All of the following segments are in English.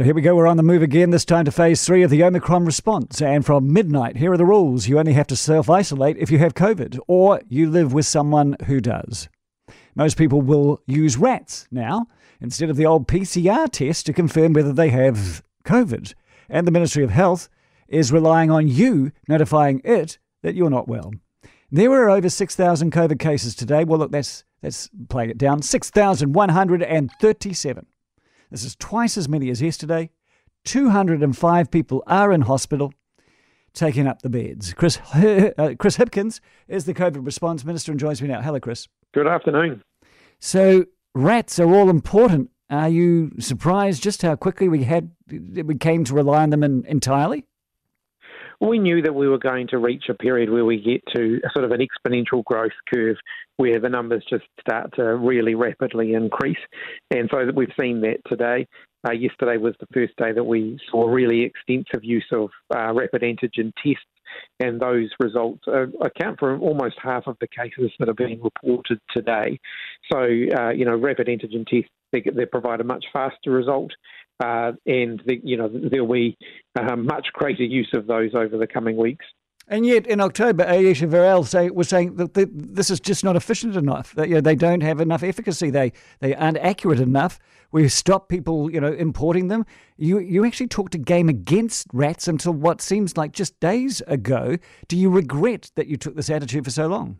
So here we go. We're on the move again, this time to phase three of the Omicron response. And from midnight, here are the rules. You only have to self isolate if you have COVID or you live with someone who does. Most people will use rats now instead of the old PCR test to confirm whether they have COVID. And the Ministry of Health is relying on you notifying it that you're not well. There were over 6,000 COVID cases today. Well, look, that's, that's playing it down 6,137. This is twice as many as yesterday. 205 people are in hospital taking up the beds. Chris, uh, Chris Hipkins is the COVID response minister and joins me now. Hello, Chris. Good afternoon. So, rats are all important. Are you surprised just how quickly we had we came to rely on them in, entirely? We knew that we were going to reach a period where we get to sort of an exponential growth curve where the numbers just start to really rapidly increase. And so we've seen that today. Uh, yesterday was the first day that we saw really extensive use of uh, rapid antigen tests, and those results uh, account for almost half of the cases that are being reported today. So, uh, you know, rapid antigen tests they, they provide a much faster result, uh, and the, you know there'll be uh, much greater use of those over the coming weeks. And yet, in October, Ayesha Verrall say, was saying that this is just not efficient enough. That you know, they don't have enough efficacy. They they aren't accurate enough. We stop people, you know, importing them. You you actually talked a game against rats until what seems like just days ago. Do you regret that you took this attitude for so long?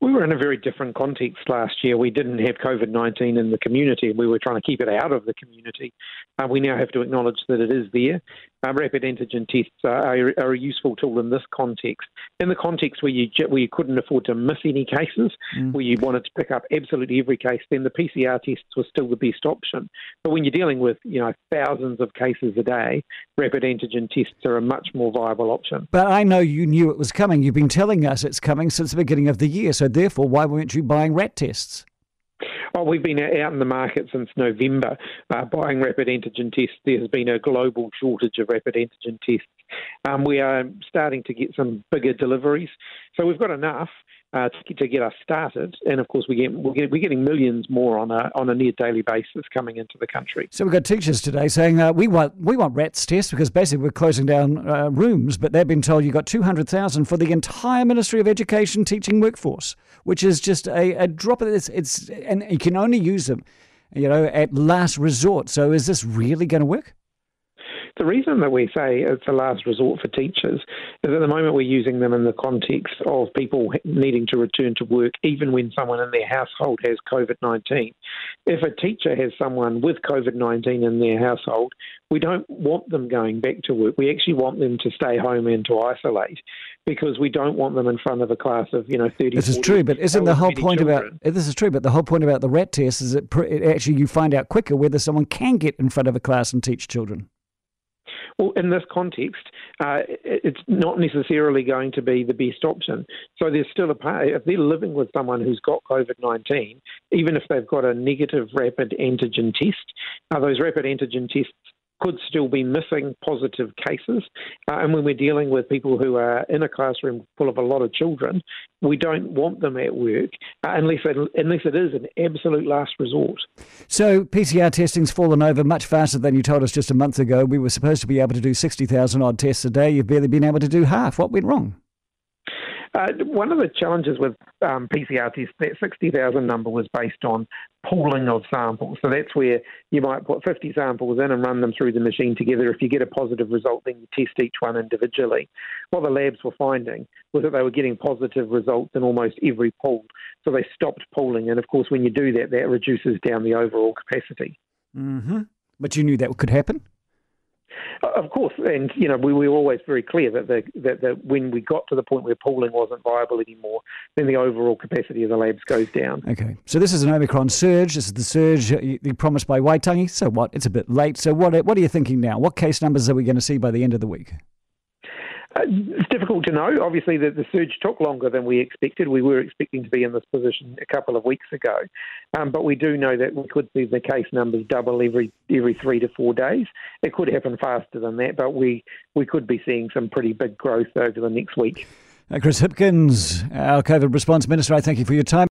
We were in a very different context last year. We didn't have COVID 19 in the community. We were trying to keep it out of the community. Uh, we now have to acknowledge that it is there. Uh, rapid antigen tests are, are, a useful tool in this context. In the context where you, where you couldn't afford to miss any cases, mm. where you wanted to pick up absolutely every case, then the PCR tests were still the best option. But when you're dealing with you know thousands of cases a day, rapid antigen tests are a much more viable option. But I know you knew it was coming. You've been telling us it's coming since the beginning of the year. So therefore, why weren't you buying rat tests? Oh, we've been out in the market since November uh, buying rapid antigen tests. There has been a global shortage of rapid antigen tests. Um, we are starting to get some bigger deliveries. So we've got enough uh, to, to, get us started. And of course, we get, we're, getting millions more on a on a near daily basis coming into the country. So we've got teachers today saying uh, we want we want rats tests because basically we're closing down uh, rooms, but they've been told you've got two hundred thousand for the entire Ministry of Education teaching workforce, which is just a, a drop of this. It's and you can only use them, you know, at last resort. So is this really going to work? The reason that we say it's a last resort for teachers is at the moment we're using them in the context of people needing to return to work, even when someone in their household has COVID 19. If a teacher has someone with COVID 19 in their household, we don't want them going back to work. We actually want them to stay home and to isolate because we don't want them in front of a class of you know 30 this is true but isn't the whole point children. about this is true but the whole point about the rat test is that it actually you find out quicker whether someone can get in front of a class and teach children well, in this context, uh, it's not necessarily going to be the best option. So there's still a part, if they're living with someone who's got COVID 19, even if they've got a negative rapid antigen test, uh, those rapid antigen tests could still be missing positive cases. Uh, and when we're dealing with people who are in a classroom full of a lot of children, we don't want them at work uh, unless, it, unless it is an absolute last resort. So PCR testing's fallen over much faster than you told us just a month ago. We were supposed to be able to do 60,000 odd tests a day. You've barely been able to do half. What went wrong? Uh, one of the challenges with um, PCR tests, that 60,000 number was based on pooling of samples. So that's where you might put 50 samples in and run them through the machine together. If you get a positive result, then you test each one individually. What the labs were finding was that they were getting positive results in almost every pool. So they stopped pooling. And of course, when you do that, that reduces down the overall capacity. Mm-hmm. But you knew that could happen? Uh, of course, and you know we, we were always very clear that the, that, that when we got to the point where pooling wasn't viable anymore, then the overall capacity of the labs goes down. Okay, so this is an Omicron surge. This is the surge promised by Waitangi. So what? It's a bit late. So what? What are you thinking now? What case numbers are we going to see by the end of the week? Uh, it's difficult to know. Obviously, the, the, surge took longer than we expected. We were expecting to be in this position a couple of weeks ago, um, but we do know that we could see the case numbers double every every three to four days. It could happen faster than that, but we we could be seeing some pretty big growth over the next week. Uh, Chris Hipkins, our COVID response minister, I thank you for your time.